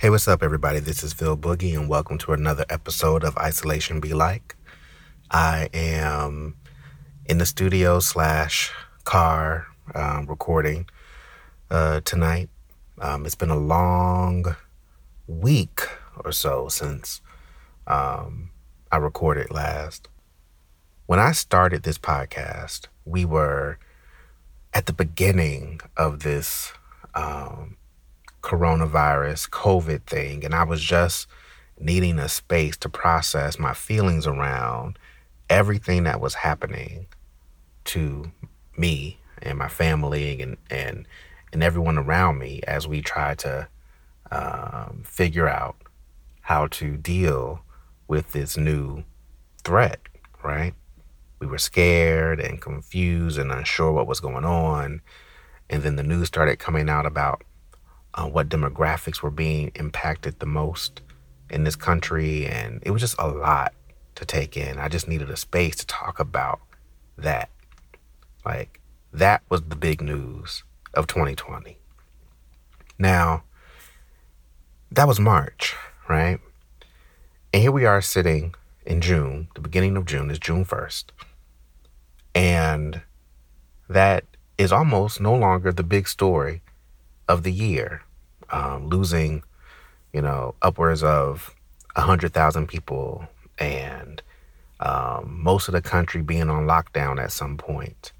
Hey, what's up, everybody? This is Phil Boogie, and welcome to another episode of Isolation Be Like. I am in the studio slash car um, recording uh, tonight. Um, it's been a long week or so since um, I recorded last. When I started this podcast, we were at the beginning of this um, coronavirus COVID thing, and I was just needing a space to process my feelings around everything that was happening to me and my family and and and everyone around me as we tried to um, figure out how to deal with this new threat. Right? We were scared and confused and unsure what was going on, and then the news started coming out about uh, what demographics were being impacted the most in this country. And it was just a lot to take in. I just needed a space to talk about that. Like, that was the big news of 2020. Now, that was March, right? And here we are sitting in June, the beginning of June is June 1st. And that is almost no longer the big story of the year, um, losing, you know, upwards of 100,000 people and um, most of the country being on lockdown at some point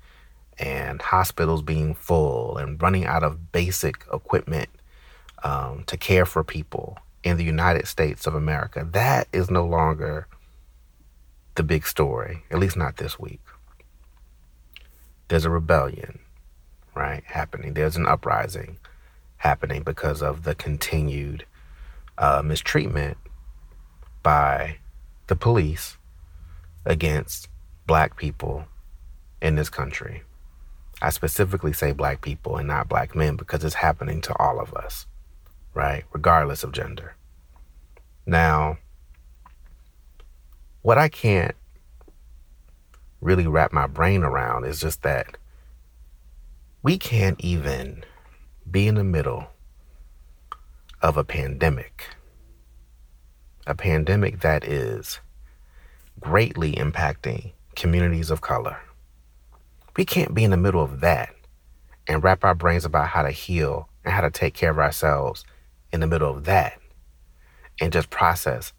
and hospitals being full and running out of basic equipment um, to care for people in the United States of America. That is no longer the big story, at least not this week. There's a rebellion, right, happening. There's an uprising happening because of the continued uh, mistreatment by the police against black people in this country. I specifically say black people and not black men because it's happening to all of us, right? Regardless of gender. Now, what I can't really wrap my brain around is just that we can't even be in the middle of a pandemic, a pandemic that is greatly impacting communities of color. We can't be in the middle of that and wrap our brains about how to heal and how to take care of ourselves in the middle of that and just process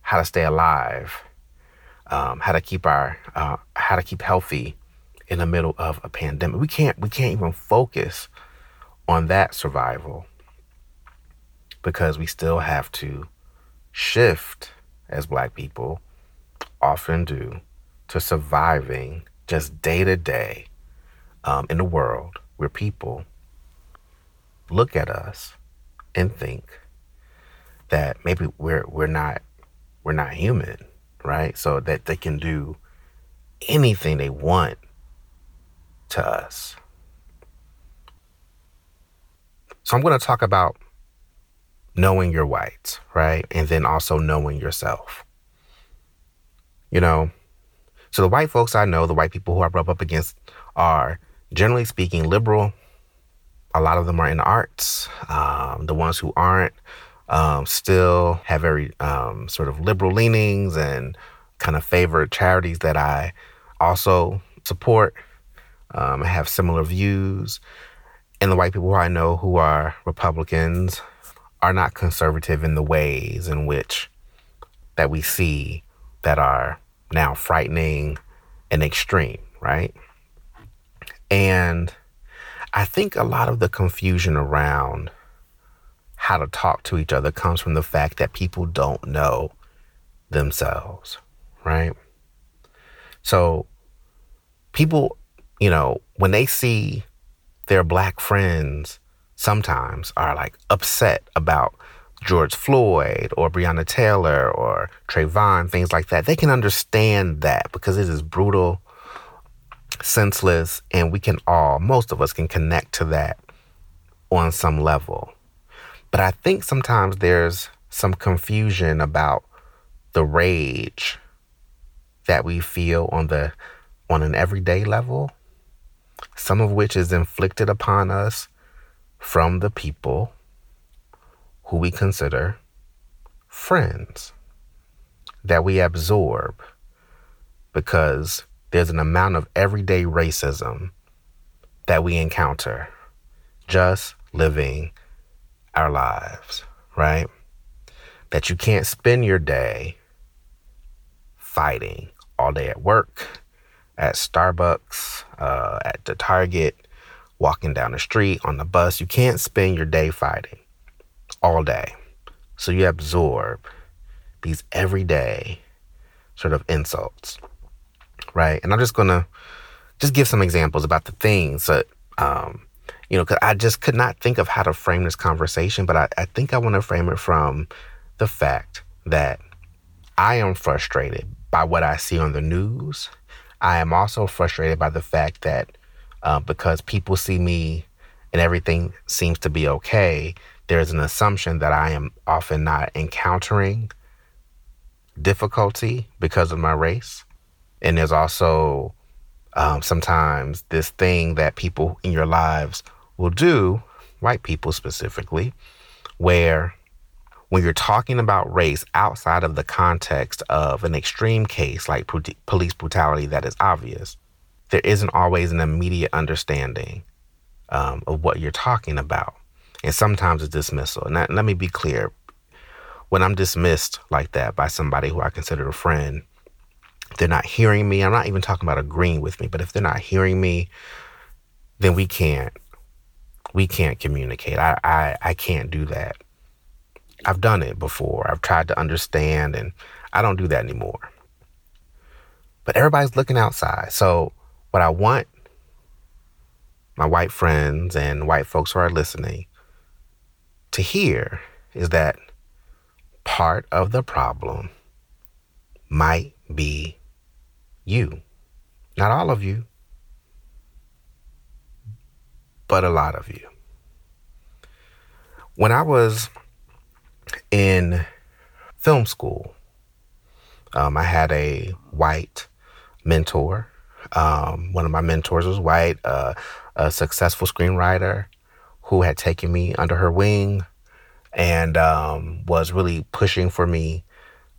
how to stay alive, um, how to keep our, uh, how to keep healthy in the middle of a pandemic. We can't, we can't even focus on that survival because we still have to shift as black people often do to surviving just day to day um, in the world where people look at us and think that maybe we're we're not we're not human, right? So that they can do anything they want to us. So I'm going to talk about knowing your whites, right? And then also knowing yourself. You know, so the white folks I know, the white people who I rub up against, are generally speaking liberal. A lot of them are in the arts. Um, the ones who aren't um, still have very um, sort of liberal leanings and kind of favor charities that I also support. Um, have similar views and the white people who I know who are Republicans are not conservative in the ways in which that we see that are now frightening and extreme, right? And I think a lot of the confusion around how to talk to each other comes from the fact that people don't know themselves, right? So people, you know, when they see their black friends sometimes are like upset about George Floyd or Breonna Taylor or Trayvon, things like that. They can understand that because it is brutal, senseless, and we can all, most of us can connect to that on some level. But I think sometimes there's some confusion about the rage that we feel on the on an everyday level some of which is inflicted upon us from the people who we consider friends that we absorb because there's an amount of everyday racism that we encounter just living our lives, right? That you can't spend your day fighting all day at work, at Starbucks, uh, at the Target, walking down the street, on the bus. You can't spend your day fighting all day. So you absorb these everyday sort of insults, right? And I'm just gonna just give some examples about the things that, um, you know, cause I just could not think of how to frame this conversation, but I, I think I want to frame it from the fact that I am frustrated by what I see on the news. I am also frustrated by the fact that uh, because people see me and everything seems to be okay, there's an assumption that I am often not encountering difficulty because of my race. And there's also um, sometimes this thing that people in your lives will do, white people specifically, where when you're talking about race outside of the context of an extreme case like police brutality that is obvious, there isn't always an immediate understanding um, of what you're talking about. And sometimes it's dismissal. And that, let me be clear when I'm dismissed like that by somebody who I consider a friend, they're not hearing me. I'm not even talking about agreeing with me, but if they're not hearing me, then we can't we can't communicate. I, I, I can't do that. I've done it before. I've tried to understand and I don't do that anymore. But everybody's looking outside. So what I want my white friends and white folks who are listening to hear is that part of the problem might be you. Not all of you, but a lot of you. When I was in film school, um, I had a white mentor. Um, one of my mentors was white, uh, a successful screenwriter who had taken me under her wing and um, was really pushing for me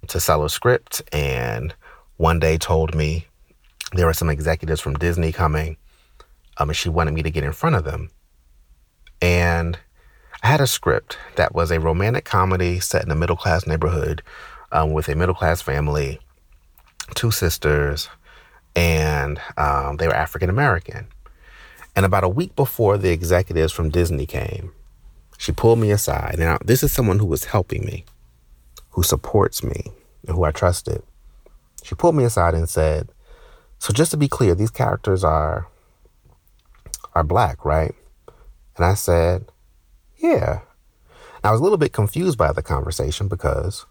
to sell a script. And one day told me there were some executives from Disney coming, um, and she wanted me to get in front of them. And I had a script that was a romantic comedy set in a middle class neighborhood um, with a middle class family, two sisters, and um, they were African American. And about a week before the executives from Disney came, she pulled me aside. Now, this is someone who was helping me, who supports me, and who I trusted. She pulled me aside and said, So just to be clear, these characters are are black, right? And I said, Yeah. I was a little bit confused by the conversation because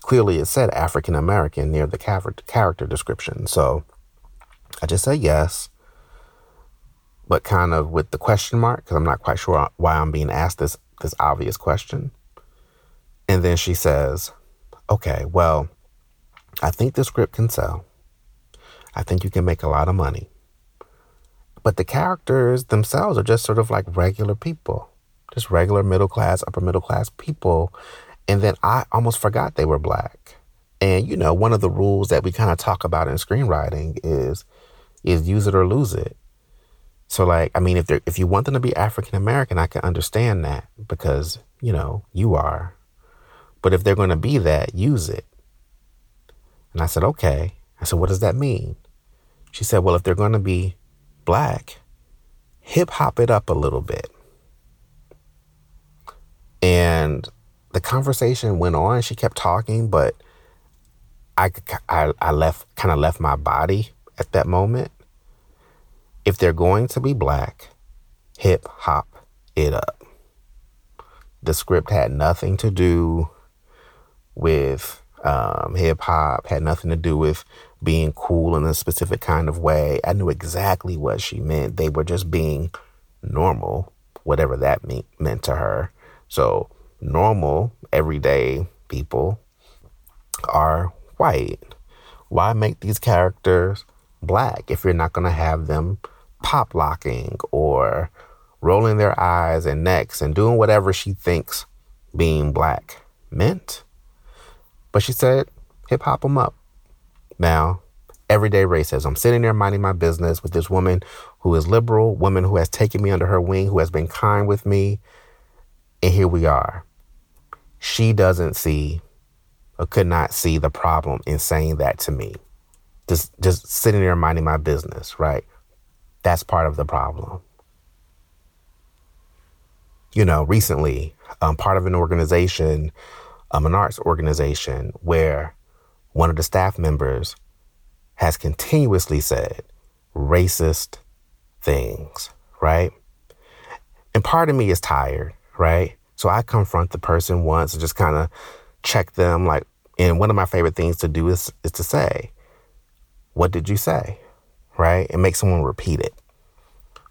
clearly it said African American near the character description. So I just said yes but kind of with the question mark because I'm not quite sure why I'm being asked this this obvious question. And then she says, "Okay, well, I think the script can sell. I think you can make a lot of money. But the characters themselves are just sort of like regular people, just regular middle class, upper middle class people. And then I almost forgot they were black. And you know, one of the rules that we kind of talk about in screenwriting is is use it or lose it. So like, I mean, if they if you want them to be African American, I can understand that because, you know, you are. But if they're going to be that, use it. And I said, "Okay." I said, "What does that mean?" She said, "Well, if they're going to be black, hip hop it up a little bit." And the conversation went on. She kept talking, but I, I, I left, kind of left my body at that moment if they're going to be black, hip hop it up. The script had nothing to do with um, hip hop, had nothing to do with being cool in a specific kind of way. I knew exactly what she meant. They were just being normal, whatever that mean, meant to her. So, normal, everyday people are white. Why make these characters black if you're not going to have them pop locking or rolling their eyes and necks and doing whatever she thinks being black meant. But she said, hip hop them up. Now, everyday racism. I'm Sitting there minding my business with this woman who is liberal, woman who has taken me under her wing, who has been kind with me. And here we are. She doesn't see or could not see the problem in saying that to me. Just just sitting there minding my business, right? That's part of the problem. You know, recently, um, part of an organization, um, an arts organization, where one of the staff members has continuously said racist things, right? And part of me is tired, right? So I confront the person once and just kind of check them. Like, and one of my favorite things to do is, is to say, What did you say? Right? And make someone repeat it.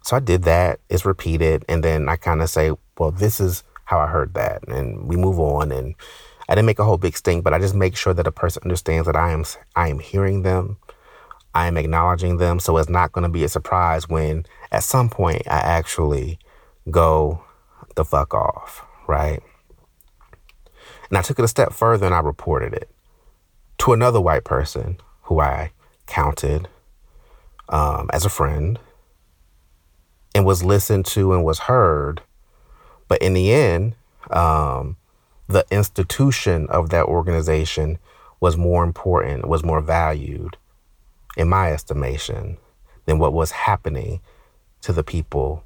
So I did that. It's repeated. And then I kind of say, Well, this is how I heard that. And we move on. And I didn't make a whole big stink, but I just make sure that a person understands that I am I am hearing them I am acknowledging them. So it's not going to be a surprise when at some point I actually go the fuck off, right? And I took it a step further and I reported it to another white person who I counted um, as a friend and was listened to and was heard. But in the end, um, the institution of that organization was more important, was more valued in my estimation, than what was happening to the people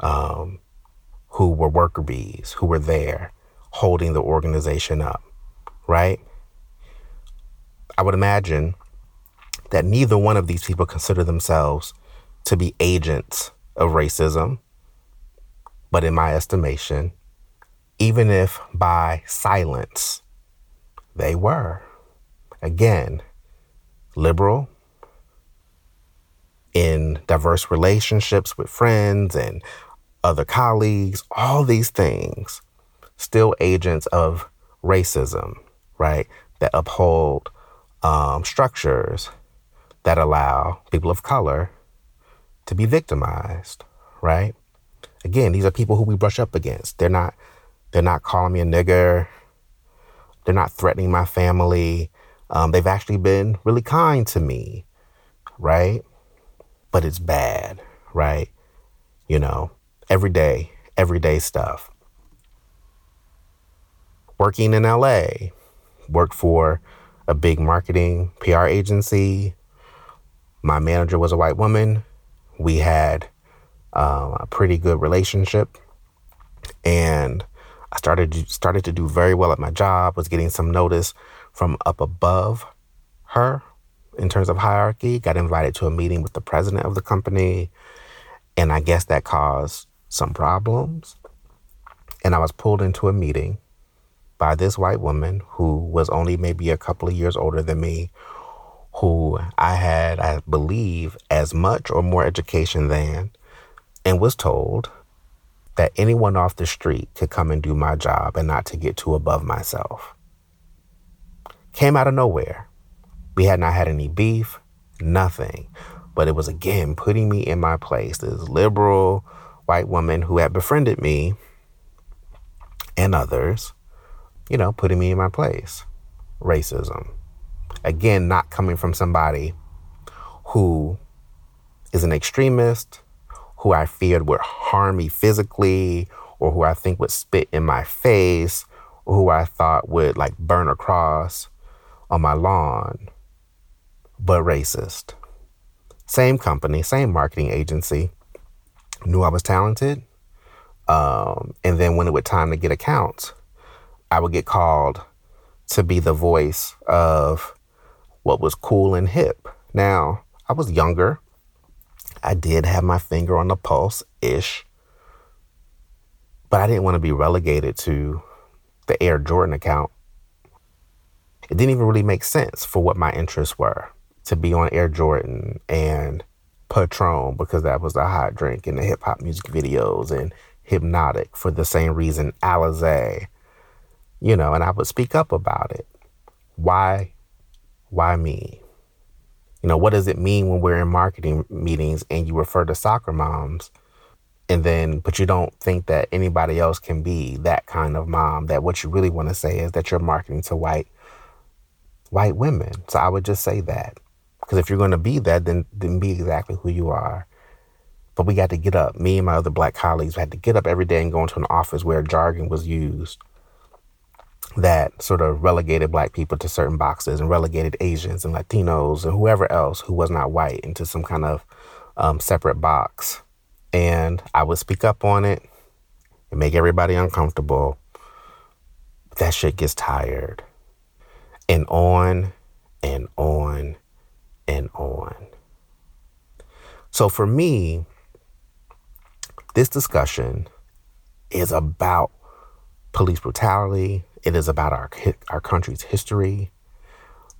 um, who were worker bees, who were there holding the organization up, right? I would imagine that neither one of these people consider themselves to be agents of racism. But in my estimation, even if by silence, they were. Again, liberal, in diverse relationships with friends and other colleagues, all these things, still agents of racism, right? That uphold um, structures that allow people of color to be victimized, right? Again, these are people who we brush up against. They're not they're not calling me a nigger. They're not threatening my family. Um, they've actually been really kind to me, right? but it's bad, right? You know, every day, everyday stuff. Working in LA, worked for a big marketing PR agency. My manager was a white woman. We had um, a pretty good relationship, and I started started to do very well at my job. Was getting some notice from up above her, in terms of hierarchy, got invited to a meeting with the president of the company. And I guess that caused some problems. And I was pulled into a meeting by this white woman who was only maybe a couple of years older than me, who I had, I believe, as much or more education than, and was told that anyone off the street could come and do my job and not to get too above myself. Came out of nowhere. We had not had any beef, nothing. But it was again putting me in my place. This liberal white woman who had befriended me and others, you know, putting me in my place. Racism. Again, not coming from somebody who is an extremist, who I feared would harm me physically, or who I think would spit in my face, or who I thought would like burn a cross on my lawn but racist. Same company, same marketing agency, knew I was talented. Um, and then when it was time to get accounts, I would get called to be the voice of what was cool and hip. Now, I was younger. I did have my finger on the pulse ish, but I didn't want to be relegated to the Air Jordan account. It didn't even really make sense for what my interests were to be on Air Jordan and Patron because that was the hot drink in the hip hop music videos and Hpnotiq for the same reason Alizé, you know, and I would speak up about it. Why, why me? You know, what does it mean when we're in marketing meetings and you refer to soccer moms and then but you don't think that anybody else can be that kind of mom that what you really want to say is that you're marketing to white white women so i would just say that because if you're going to be that then then be exactly who you are but we got to get up me and my other black colleagues had to get up every day and go into an office where jargon was used that sort of relegated black people to certain boxes and relegated asians and latinos and whoever else who was not white into some kind of um, separate box and I would speak up on it and make everybody uncomfortable. That shit gets tired. And on and on and on. So for me, this discussion is about police brutality. It is about our our country's history,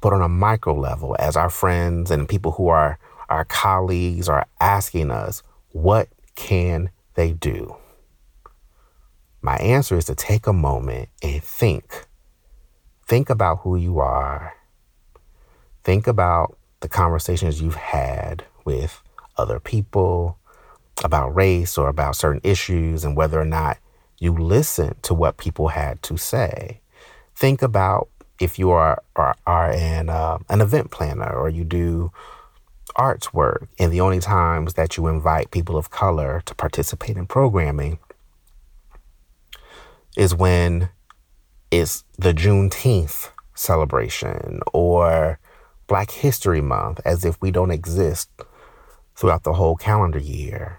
but on a micro level, as our friends and people who are our colleagues are asking us, what can they do? My answer is to take a moment and think. Think about who you are. Think about the conversations you've had with other people about race or about certain issues and whether or not you listen to what people had to say. Think about if you are, are, are an, uh, an event planner or you do arts work. And the only times that you invite people of color to participate in programming is when it's the Juneteenth celebration or Black History Month, as if we don't exist throughout the whole calendar year.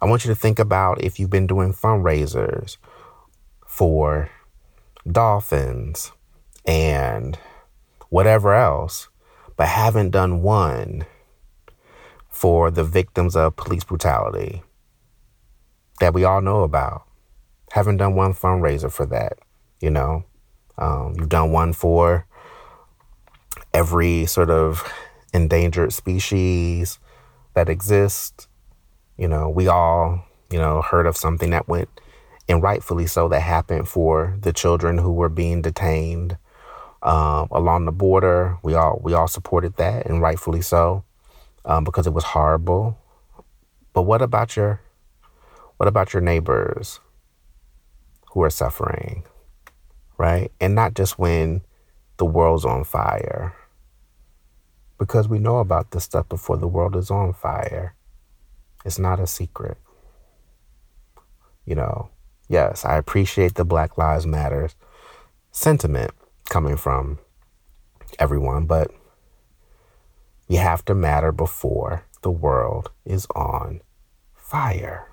I want you to think about if you've been doing fundraisers for dolphins and whatever else but haven't done one for the victims of police brutality that we all know about. Haven't done one fundraiser for that, you know. Um, you've done one for every sort of endangered species that exists. You know, we all, you know, heard of something that went, and rightfully so, that happened for the children who were being detained um, along the border. We all we all supported that, and rightfully so, um, because it was horrible. But what about your what about your neighbors who are suffering, right? And not just when the world's on fire, because we know about this stuff before the world is on fire. It's not a secret. You know, yes, I appreciate the Black Lives Matters sentiment coming from everyone, but you have to matter before the world is on fire.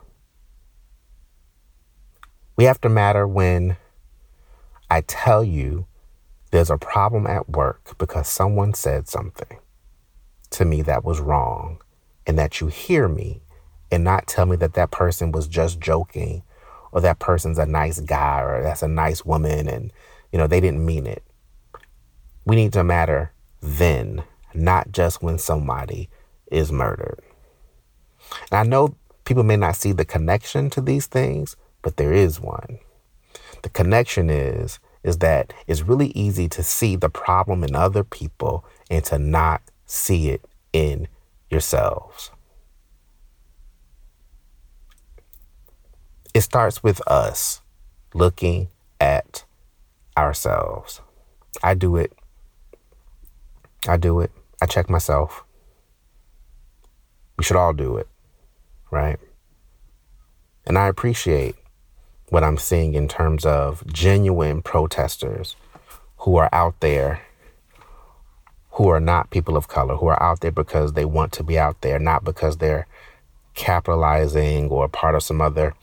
We have to matter when I tell you there's a problem at work because someone said something to me that was wrong, and that you hear me and not tell me that that person was just joking or that person's a nice guy or that's a nice woman and you know, they didn't mean it. We need to matter then, not just when somebody is murdered. And I know people may not see the connection to these things, but there is one. The connection is is that it's really easy to see the problem in other people and to not see it in yourselves. It starts with us looking at ourselves. I do it. I do it. I check myself. We should all do it, right? And I appreciate what I'm seeing in terms of genuine protesters who are out there who are not people of color, who are out there because they want to be out there, not because they're capitalizing or part of some other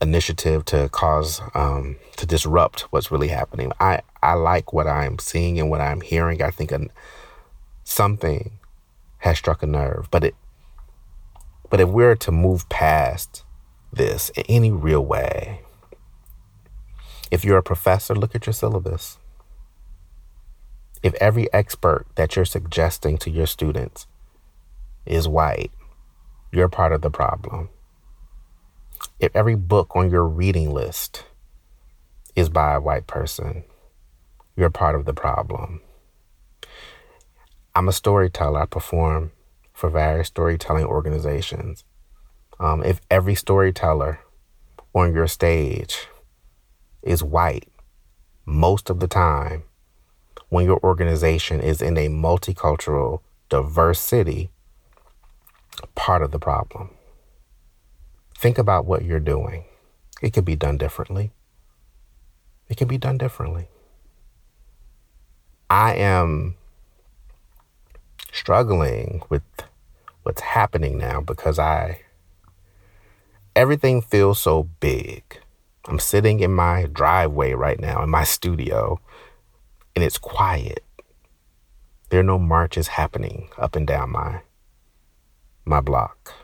initiative to cause um, to disrupt what's really happening. I I like what I'm seeing and what I'm hearing. I think an, something has struck a nerve, but it but if we're to move past this in any real way, if you're a professor, look at your syllabus. If every expert that you're suggesting to your students is white, you're part of the problem if every book on your reading list is by a white person, you're part of the problem. I'm a storyteller. I perform for various storytelling organizations. Um, if every storyteller on your stage is white most of the time, when your organization is in a multicultural, diverse city, part of the problem. Think about what you're doing. It could be done differently. It can be done differently. I am struggling with what's happening now because I everything feels so big. I'm sitting in my driveway right now in my studio and it's quiet. There are no marches happening up and down my my block.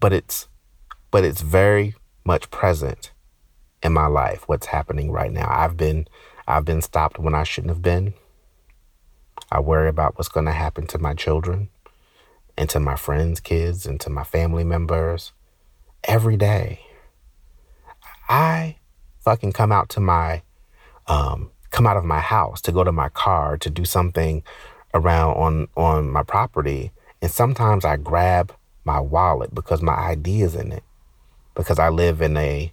But it's but it's very much present in my life what's happening right now. I've been I've been stopped when I shouldn't have been. I worry about what's going to happen to my children and to my friends' kids and to my family members every day. I fucking come out to my um, come out of my house to go to my car to do something around on on my property and sometimes I grab my wallet because my ID is in it because I live in a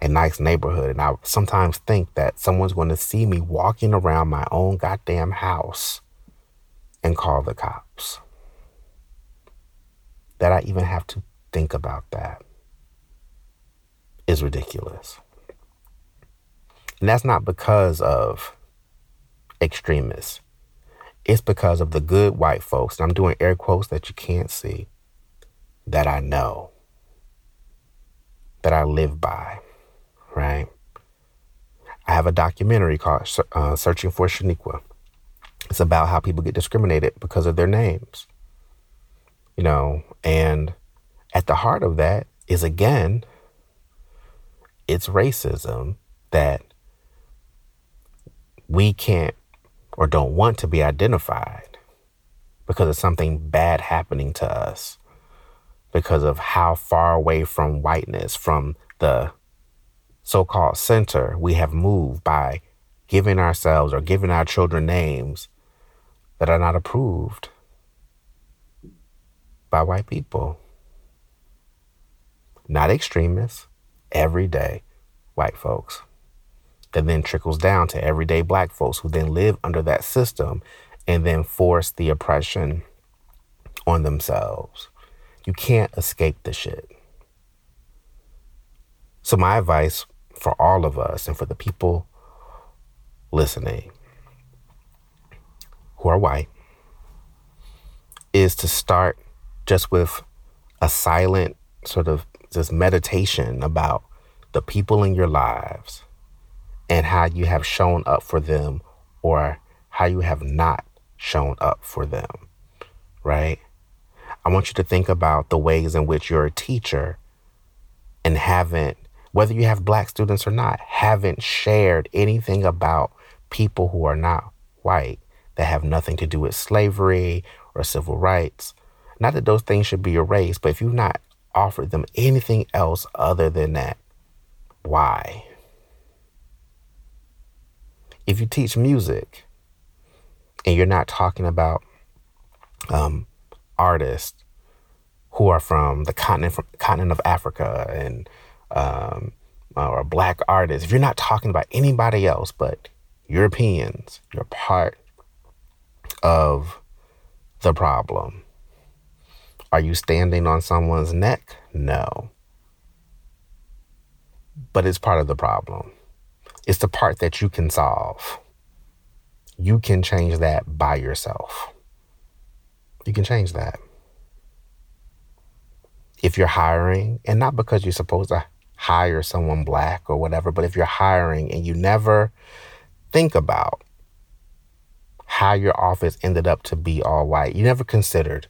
a nice neighborhood and I sometimes think that someone's going to see me walking around my own goddamn house and call the cops. That I even have to think about that is ridiculous. And that's not because of extremists. It's because of the good white folks, and I'm doing air quotes that you can't see, that I know, that I live by, right? I have a documentary called uh, Searching for Shaniqua. It's about how people get discriminated because of their names, you know, and at the heart of that is again, it's racism that we can't or don't want to be identified because of something bad happening to us, because of how far away from whiteness, from the so called center we have moved by giving ourselves or giving our children names that are not approved by white people. Not extremists, everyday white folks that then trickles down to everyday black folks who then live under that system and then force the oppression on themselves. You can't escape the shit. So, my advice for all of us and for the people listening who are white is to start just with a silent sort of just meditation about the people in your lives and how you have shown up for them or how you have not shown up for them, right? I want you to think about the ways in which you're a teacher and haven't, whether you have black students or not, haven't shared anything about people who are not white that have nothing to do with slavery or civil rights. Not that those things should be erased, but if you've not offered them anything else other than that, why? If you teach music and you're not talking about um, artists who are from the continent from continent of Africa and um, or black artists, if you're not talking about anybody else but Europeans, you're part of the problem. Are you standing on someone's neck? No. But it's part of the problem. It's the part that you can solve. You can change that by yourself. You can change that. If you're hiring, and not because you're supposed to hire someone black or whatever, but if you're hiring and you never think about how your office ended up to be all white, you never considered.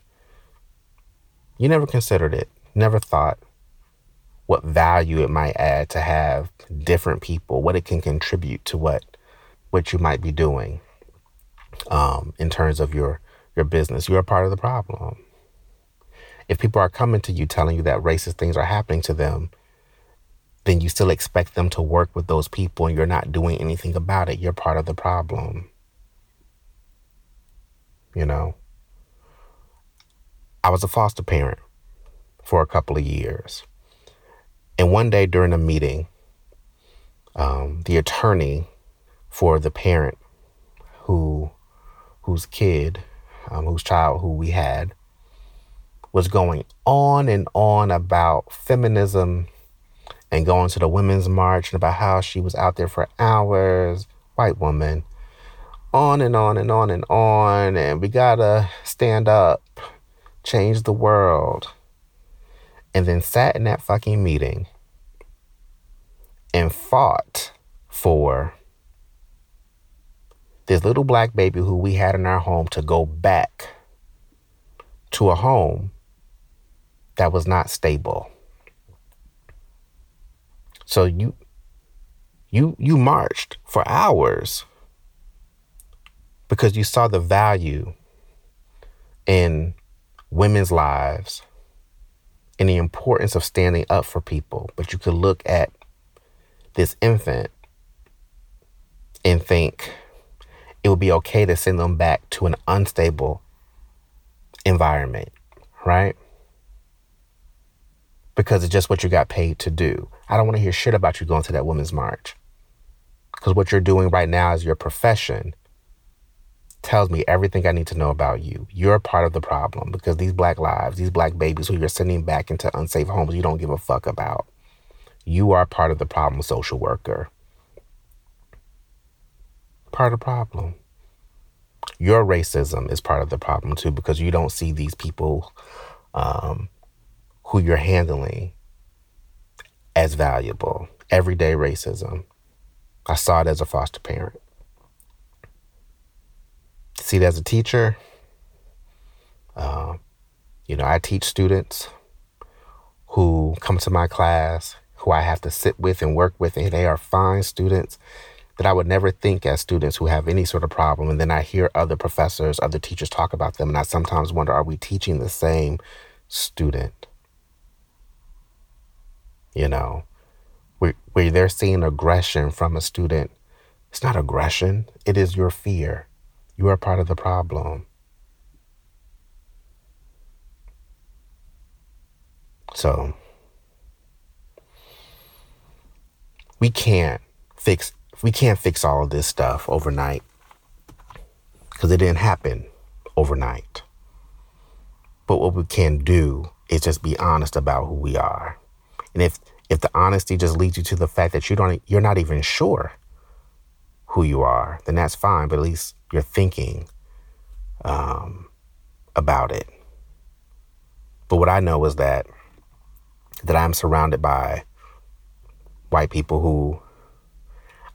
You never considered it, never thought what value it might add to have different people, what it can contribute to what what you might be doing um, in terms of your your business. You're a part of the problem. If people are coming to you telling you that racist things are happening to them, then you still expect them to work with those people and you're not doing anything about it. You're part of the problem. You know, I was a foster parent for a couple of years. And one day during a meeting, um, the attorney for the parent who whose kid, um, whose child who we had, was going on and on about feminism and going to the women's march and about how she was out there for hours, white woman, on and on and on and on, and we gotta stand up, change the world. And then sat in that fucking meeting and fought for this little black baby who we had in our home to go back to a home that was not stable. So you you you marched for hours because you saw the value in women's lives and the importance of standing up for people. But you could look at this infant and think it would be okay to send them back to an unstable environment, right? Because it's just what you got paid to do. I don't want to hear shit about you going to that women's march. Because what you're doing right now is your profession tells me everything I need to know about you. You're part of the problem because these black lives, these black babies who you're sending back into unsafe homes, you don't give a fuck about. You are part of the problem, social worker. Part of the problem. Your racism is part of the problem too because you don't see these people um, who you're handling as valuable. Everyday racism. I saw it as a foster parent. See it as a teacher. Uh, you know, I teach students who come to my class who I have to sit with and work with, and they are fine students that I would never think as students who have any sort of problem. And then I hear other professors, other teachers talk about them, and I sometimes wonder are we teaching the same student? You know, where, where they're seeing aggression from a student, it's not aggression, it is your fear. You are part of the problem. So, we can't fix we can't fix all of this stuff overnight because it didn't happen overnight. But what we can do is just be honest about who we are. And if if the honesty just leads you to the fact that you don't you're not even sure who you are, then that's fine. But at least you're thinking um, about it. But what I know is that that I'm surrounded by white people who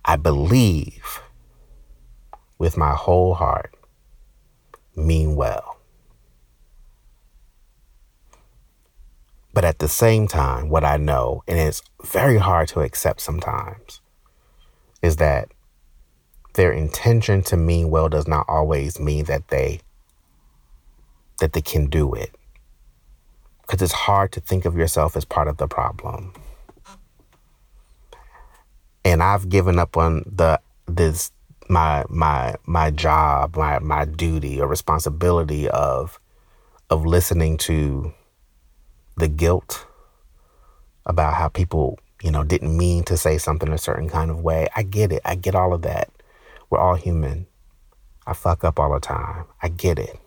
I believe with my whole heart mean well. But at the same time, what I know, and it's very hard to accept sometimes, is that their intention to mean well does not always mean that they that they can do it. Because it's hard to think of yourself as part of the problem and I've given up on the this my my my job, my my duty or responsibility of of listening to the guilt about how people, you know, didn't mean to say something a certain kind of way. I get it. I get all of that. We're all human. I fuck up all the time. I get it.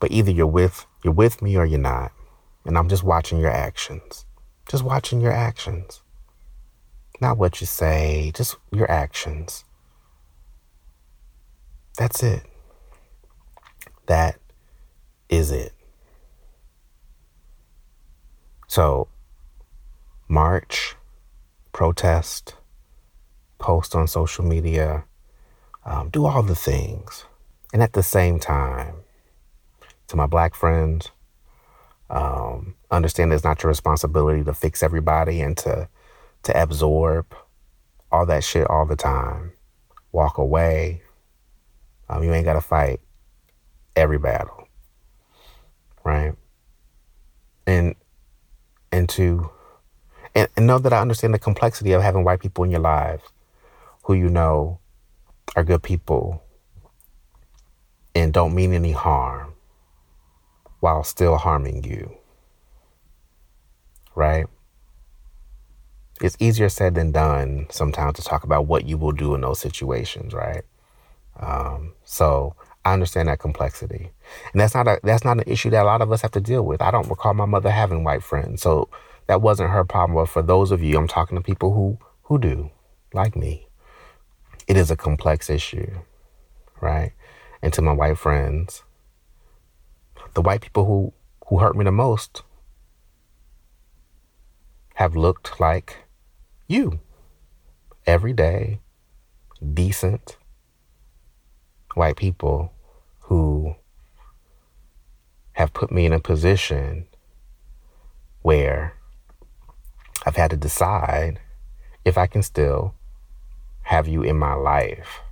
But either you're with you're with me or you're not. And I'm just watching your actions. Just watching your actions. Not what you say, just your actions. That's it. That is it. So, march, protest, post on social media, um, do all the things. And at the same time, to my black friends, um, understand it's not your responsibility to fix everybody and to to absorb all that shit all the time. Walk away. Um, you ain't got to fight every battle, right? And and to and, and know that I understand the complexity of having white people in your lives who you know are good people and don't mean any harm while still harming you. right? It's easier said than done sometimes to talk about what you will do in those situations, right? Um, so I understand that complexity, and that's not a that's not an issue that a lot of us have to deal with. I don't recall my mother having white friends, so that wasn't her problem. But for those of you, I'm talking to people who who do, like me. It is a complex issue, right? And to my white friends, the white people who who hurt me the most have looked like you every day, decent white people who have put me in a position where I've had to decide if I can still have you in my life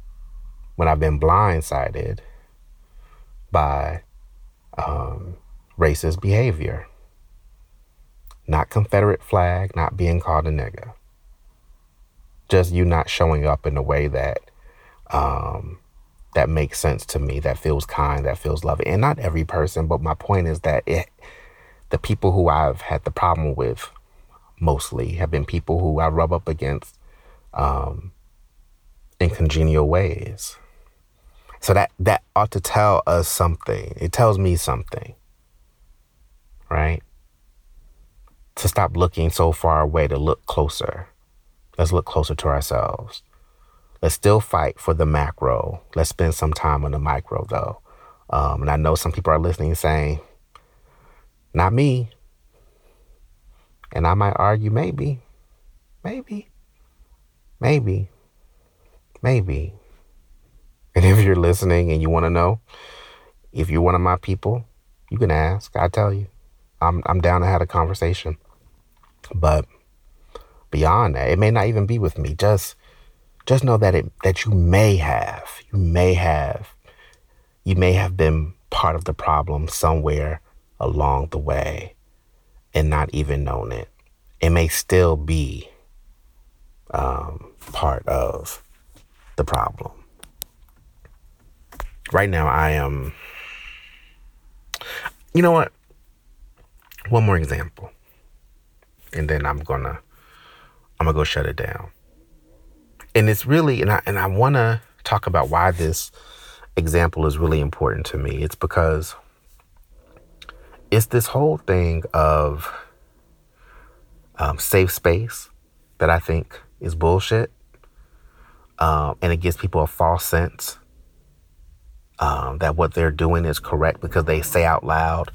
when I've been blindsided by um, racist behavior. Not Confederate flag, not being called a nigga. Just you not showing up in a way that um, that makes sense to me, that feels kind, that feels loving. And not every person, but my point is that it the people who I've had the problem with mostly have been people who I rub up against um, in congenial ways. So that that ought to tell us something. It tells me something. Right? To stop looking so far away to look closer. Let's look closer to ourselves. Let's still fight for the macro. Let's spend some time on the micro though. Um, and I know some people are listening saying, not me. And I might argue, maybe, maybe, maybe, maybe. And if you're listening and you want to know, if you're one of my people, you can ask. I tell you, I'm I'm down to have a conversation. But beyond that, it may not even be with me. Just just know that it that you may have, you may have, you may have been part of the problem somewhere along the way and not even known it. It may still be um, part of the problem. Right now, I am. You know what? One more example, and then I'm gonna I'm gonna go shut it down. And it's really, and I and I want to talk about why this example is really important to me. It's because it's this whole thing of um, safe space that I think is bullshit. Um, and it gives people a false sense um, that what they're doing is correct because they say out loud,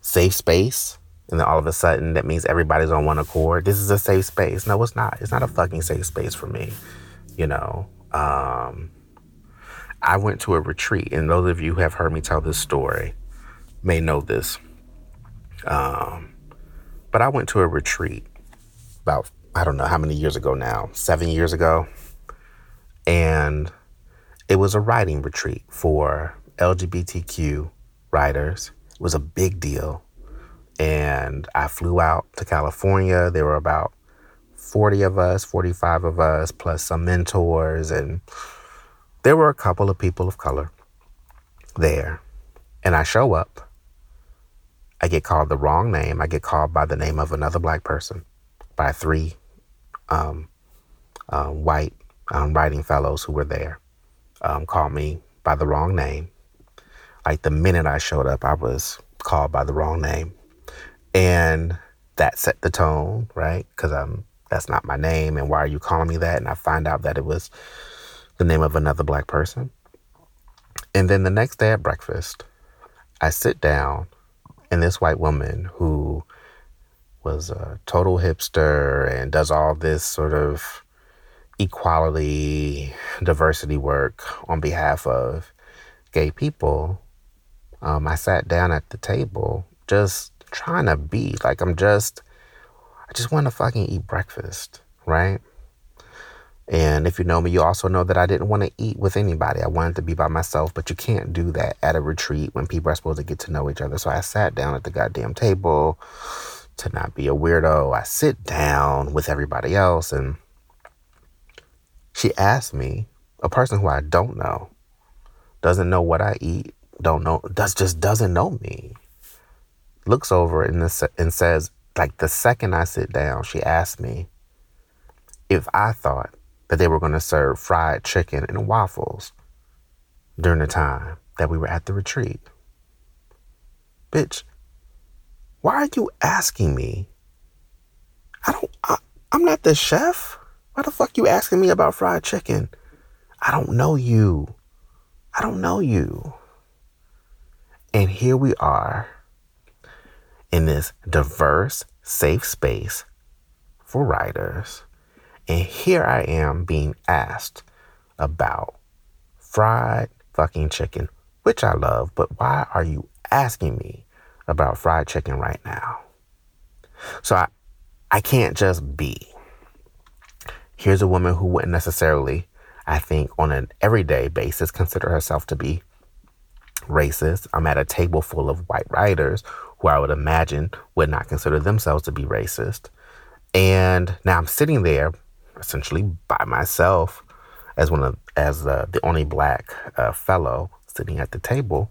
safe space. And then all of a sudden, that means everybody's on one accord. This is a safe space. No, it's not. It's not a fucking safe space for me. You know, um, I went to a retreat, and those of you who have heard me tell this story may know this. Um, but I went to a retreat about, I don't know how many years ago now, seven years ago. And it was a writing retreat for LGBTQ writers. It was a big deal. And I flew out to California. There were about 40 of us, 45 of us, plus some mentors. And there were a couple of people of color there. And I show up I get called the wrong name. I get called by the name of another black person by three um, uh, white um, writing fellows who were there. Um, called me by the wrong name. Like the minute I showed up, I was called by the wrong name. And that set the tone, right? Because I'm that's not my name, and why are you calling me that? And I find out that it was the name of another black person. And then the next day at breakfast, I sit down and this white woman who was a total hipster and does all this sort of equality, diversity work on behalf of gay people, um, I sat down at the table just trying to be like I'm just, I just want to fucking eat breakfast, right? And if you know me, you also know that I didn't want to eat with anybody. I wanted to be by myself, but you can't do that at a retreat when people are supposed to get to know each other. So I sat down at the goddamn table to not be a weirdo. I sit down with everybody else, and she asked me, a person who I don't know, doesn't know what I eat, don't know, does just doesn't know me, looks over and, and says, like the second I sit down, she asked me if I thought that they were going to serve fried chicken and waffles during the time that we were at the retreat. Bitch, why are you asking me? I don't, I, I'm not the chef. Why the fuck you asking me about fried chicken? I don't know you. I don't know you. And here we are in this diverse, safe space for writers. And here I am being asked about fried fucking chicken, which I love, but why are you asking me about fried chicken right now? So I, I can't just be. Here's a woman who wouldn't necessarily, I think, on an everyday basis, consider herself to be racist. I'm at a table full of white writers who I would imagine would not consider themselves to be racist. And now I'm sitting there essentially by myself as one of as uh, the only black uh, fellow sitting at the table.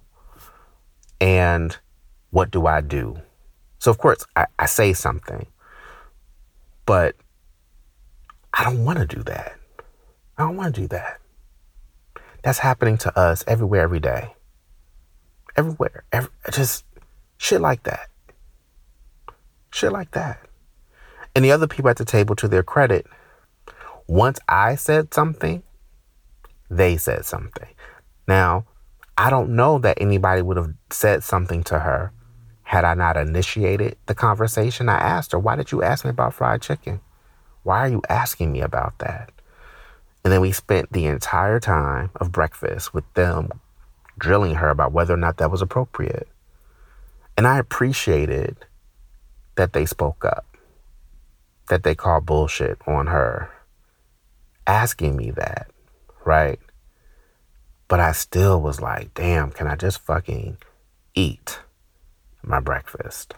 And what do I do? So of course I, I say something, but I don't want to do that. I don't want to do that. That's happening to us everywhere, every day. Everywhere. Every, just Shit like that. Shit like that. And the other people at the table, to their credit, once I said something, they said something. Now, I don't know that anybody would have said something to her had I not initiated the conversation. I asked her, Why did you ask me about fried chicken? Why are you asking me about that? And then we spent the entire time of breakfast with them drilling her about whether or not that was appropriate. And I appreciated that they spoke up, that they called bullshit on her, asking me that, right? But I still was like, damn, can I just fucking eat my breakfast?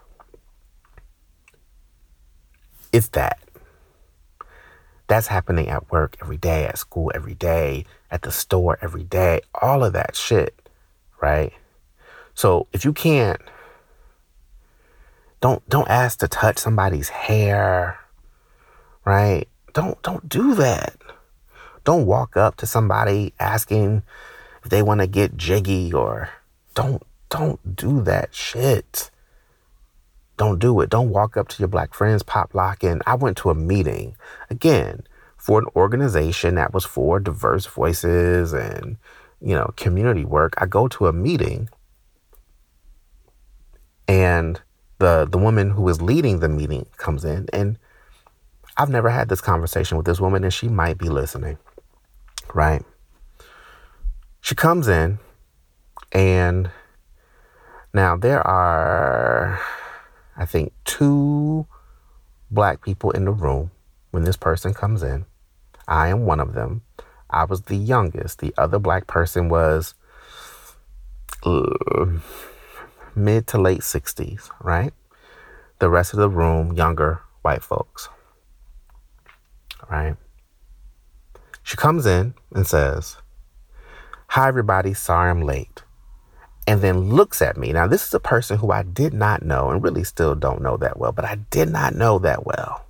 It's that. That's happening at work every day, at school every day, at the store every day, all of that shit, right? So if you can't don't don't ask to touch somebody's hair. Right? Don't don't do that. Don't walk up to somebody asking if they want to get jiggy or don't don't do that shit. Don't do it. Don't walk up to your black friends pop lock locking. I went to a meeting again for an organization that was for diverse voices and you know community work. I go to a meeting and the the woman who is leading the meeting comes in and I've never had this conversation with this woman and she might be listening. Right? She comes in and now there are I think two black people in the room when this person comes in. I am one of them. I was the youngest. The other black person was uh, mid to late 60s, right? The rest of the room, younger white folks, right? She comes in and says, Hi, everybody, sorry I'm late. And then looks at me. Now, this is a person who I did not know and really still don't know that well, but I did not know that well.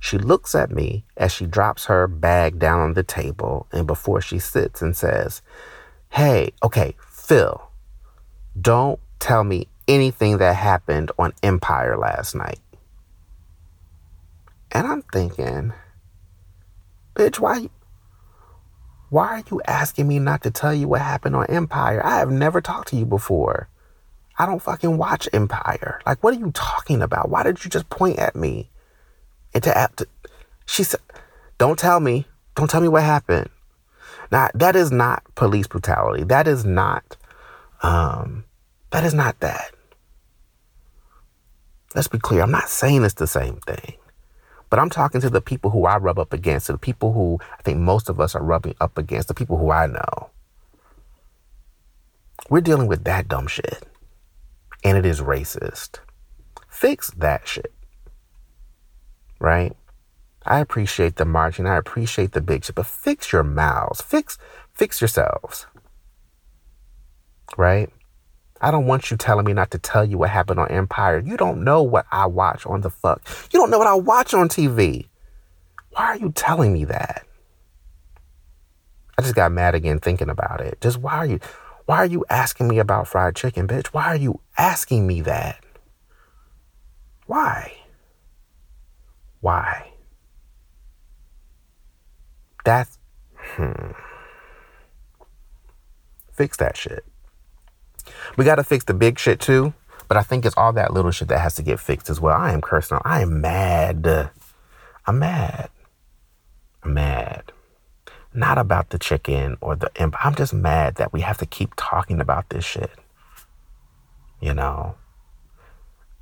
She looks at me as she drops her bag down on the table and before she sits and says, Hey, okay, Phil, don't tell me anything that happened on Empire last night. And I'm thinking, bitch, why why are you asking me not to tell you what happened on Empire? I have never talked to you before. I don't fucking watch Empire. Like, what are you talking about? Why did you just point at me? And to, to she said, don't tell me. Don't tell me what happened. Now, that is not police brutality. That is not um, that is not that. Let's be clear. I'm not saying it's the same thing. But I'm talking to the people who I rub up against, to the people who I think most of us are rubbing up against, the people who I know. We're dealing with that dumb shit. And it is racist. Fix that shit. Right? I appreciate the marching. I appreciate the big shit, but fix your mouths. Fix fix yourselves. Right? I don't want you telling me not to tell you what happened on Empire. You don't know what I watch on the fuck. You don't know what I watch on TV. Why are you telling me that? I just got mad again thinking about it. Just why are you why are you asking me about fried chicken, bitch? Why are you asking me that? Why? Why? That's hmm. Fix that shit. We got to fix the big shit too, but I think it's all that little shit that has to get fixed as well. I am cursing. I am mad. I'm mad. I'm mad. Not about the chicken or the imp. I'm just mad that we have to keep talking about this shit. You know,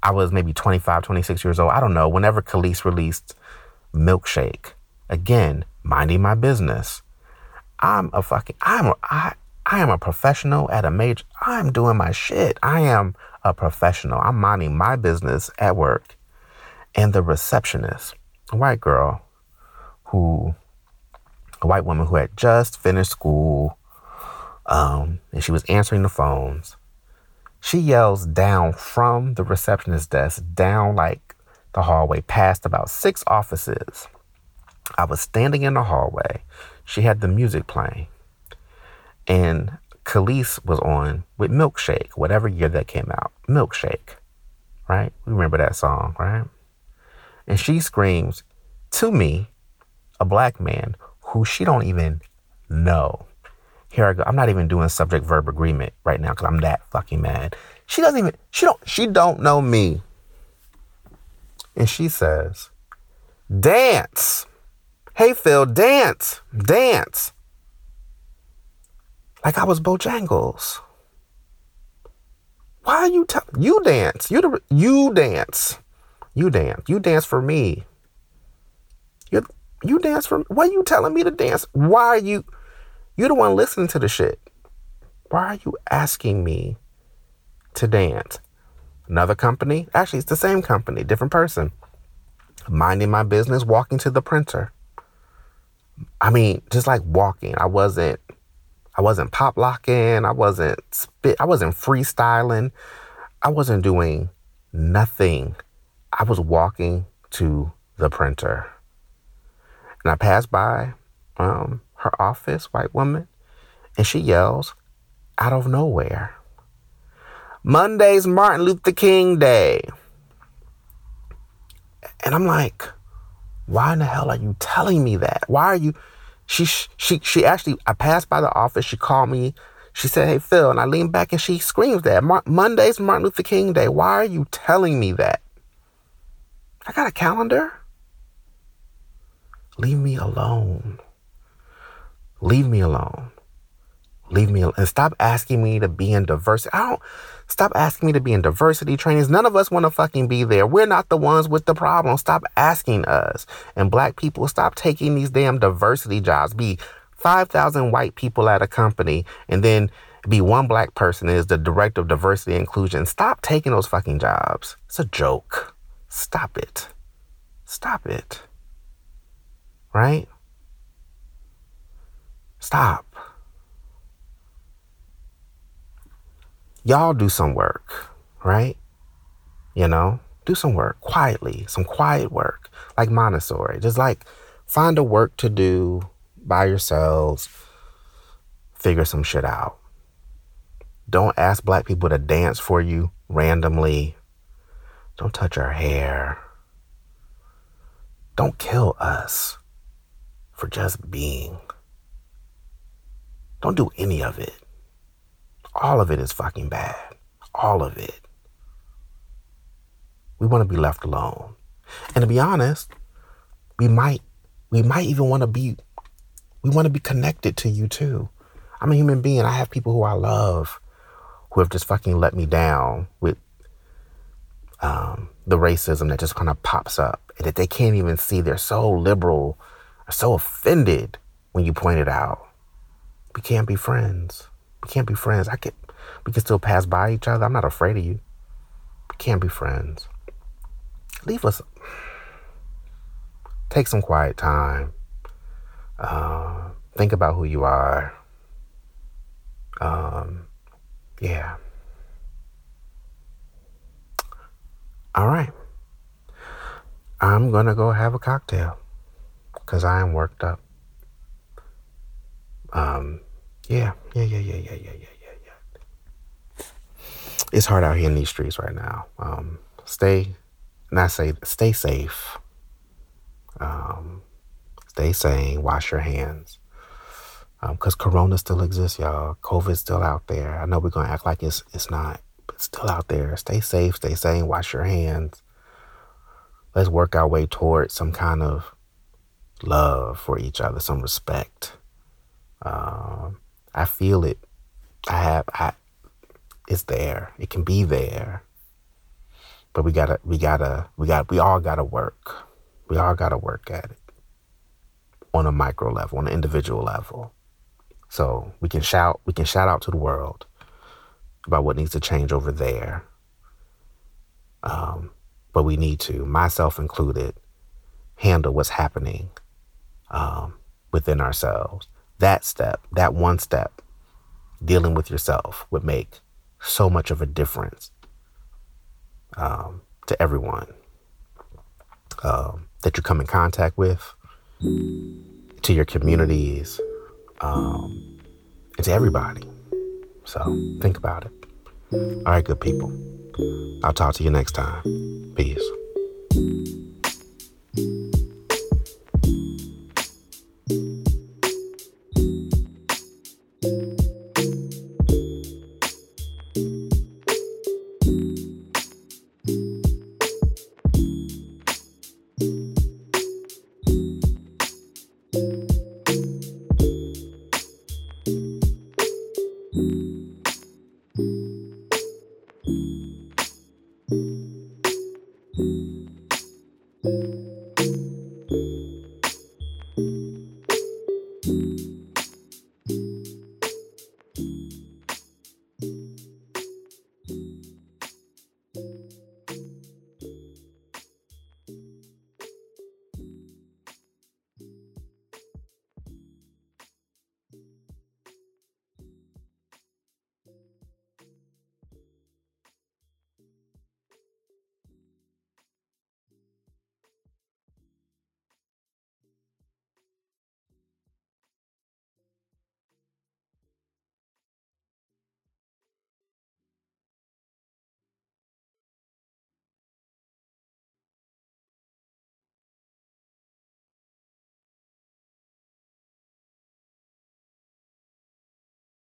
I was maybe 25, 26 years old. I don't know. Whenever Kelis released Milkshake, again, minding my business. I'm a fucking, I'm, I, I am a professional at a major, I'm doing my shit. I am a professional. I'm minding my business at work. And the receptionist, a white girl who a white woman who had just finished school, um, and she was answering the phones. She yells down from the receptionist desk, down like the hallway, past about six offices. I was standing in the hallway. She had the music playing. And Kelis was on with Milkshake, whatever year that came out. Milkshake, right? We remember that song, right? And she screams to me, a black man, who she don't even know. Here I go. I'm not even doing subject verb agreement right now because I'm that fucking mad. She doesn't even she don't she don't know me. And she says, dance. Hey Phil, dance. Dance. Like I was Bojangles. Why are you telling you dance? You the, you dance. You dance. You dance for me. You you dance for why are you telling me to dance? Why are you you're the one listening to the shit. Why are you asking me to dance? Another company? Actually, it's the same company, different person. Minding my business, walking to the printer. I mean, just like walking. I wasn't I wasn't pop locking, I wasn't spit, I wasn't freestyling. I wasn't doing nothing. I was walking to the printer. And I passed by um, her office, white woman, and she yells out of nowhere Monday's Martin Luther King Day. And I'm like, why in the hell are you telling me that? Why are you? She she she actually. I passed by the office. She called me. She said, "Hey Phil," and I leaned back and she screams that Mar- Monday's Martin Luther King Day. Why are you telling me that? I got a calendar. Leave me alone. Leave me alone. Leave me alone. And stop asking me to be in diversity. I don't stop asking me to be in diversity trainings. None of us want to fucking be there. We're not the ones with the problem. Stop asking us. And black people, stop taking these damn diversity jobs. Be 5,000 white people at a company and then be one black person is the director of diversity inclusion. Stop taking those fucking jobs. It's a joke. Stop it. Stop it right? Stop. Y'all do some work, right? You know, do some work quietly, some quiet work, like Montessori. Just like find a work to do by yourselves, figure some shit out. Don't ask black people to dance for you randomly. Don't touch our hair. Don't kill us for just being. Don't do any of it. All of it is fucking bad. All of it. We want to be left alone. And to be honest, we might we might even want to be we want to be connected to you too. I'm a human being. I have people who I love who have just fucking let me down with um, the racism that just kind of pops up and that they can't even see. They're so liberal are so offended when you point it out. We can't be friends. We can't be friends. I can we can still pass by each other. I'm not afraid of you. We can't be friends. Leave us. Take some quiet time. Uh, think about who you are. Um, yeah. All right. I'm going to go have a cocktail because I am worked up. Um, yeah, yeah, yeah, yeah, yeah, yeah, yeah, yeah, yeah. It's hard out here in these streets right now. Um, stay, not say, stay safe. Um, stay sane. Wash your hands. Because um, Corona still exists, y'all. COVID's still out there. I know we're gonna act like it's it's not, but it's still out there. Stay safe. Stay sane. Wash your hands. Let's work our way towards some kind of love for each other, some respect. Um, I feel it. I have. I. It's there. It can be there. But we gotta. We gotta. We got. We all gotta work. We all gotta work at it on a micro level, on an individual level. So we can shout. We can shout out to the world about what needs to change over there. Um, but we need to, myself included, handle what's happening um, within ourselves that step, that one step, dealing with yourself would make so much of a difference um, to everyone um, that you come in contact with, to your communities, um, and to everybody. So think about it. All right, good people. I'll talk to you next time. Peace.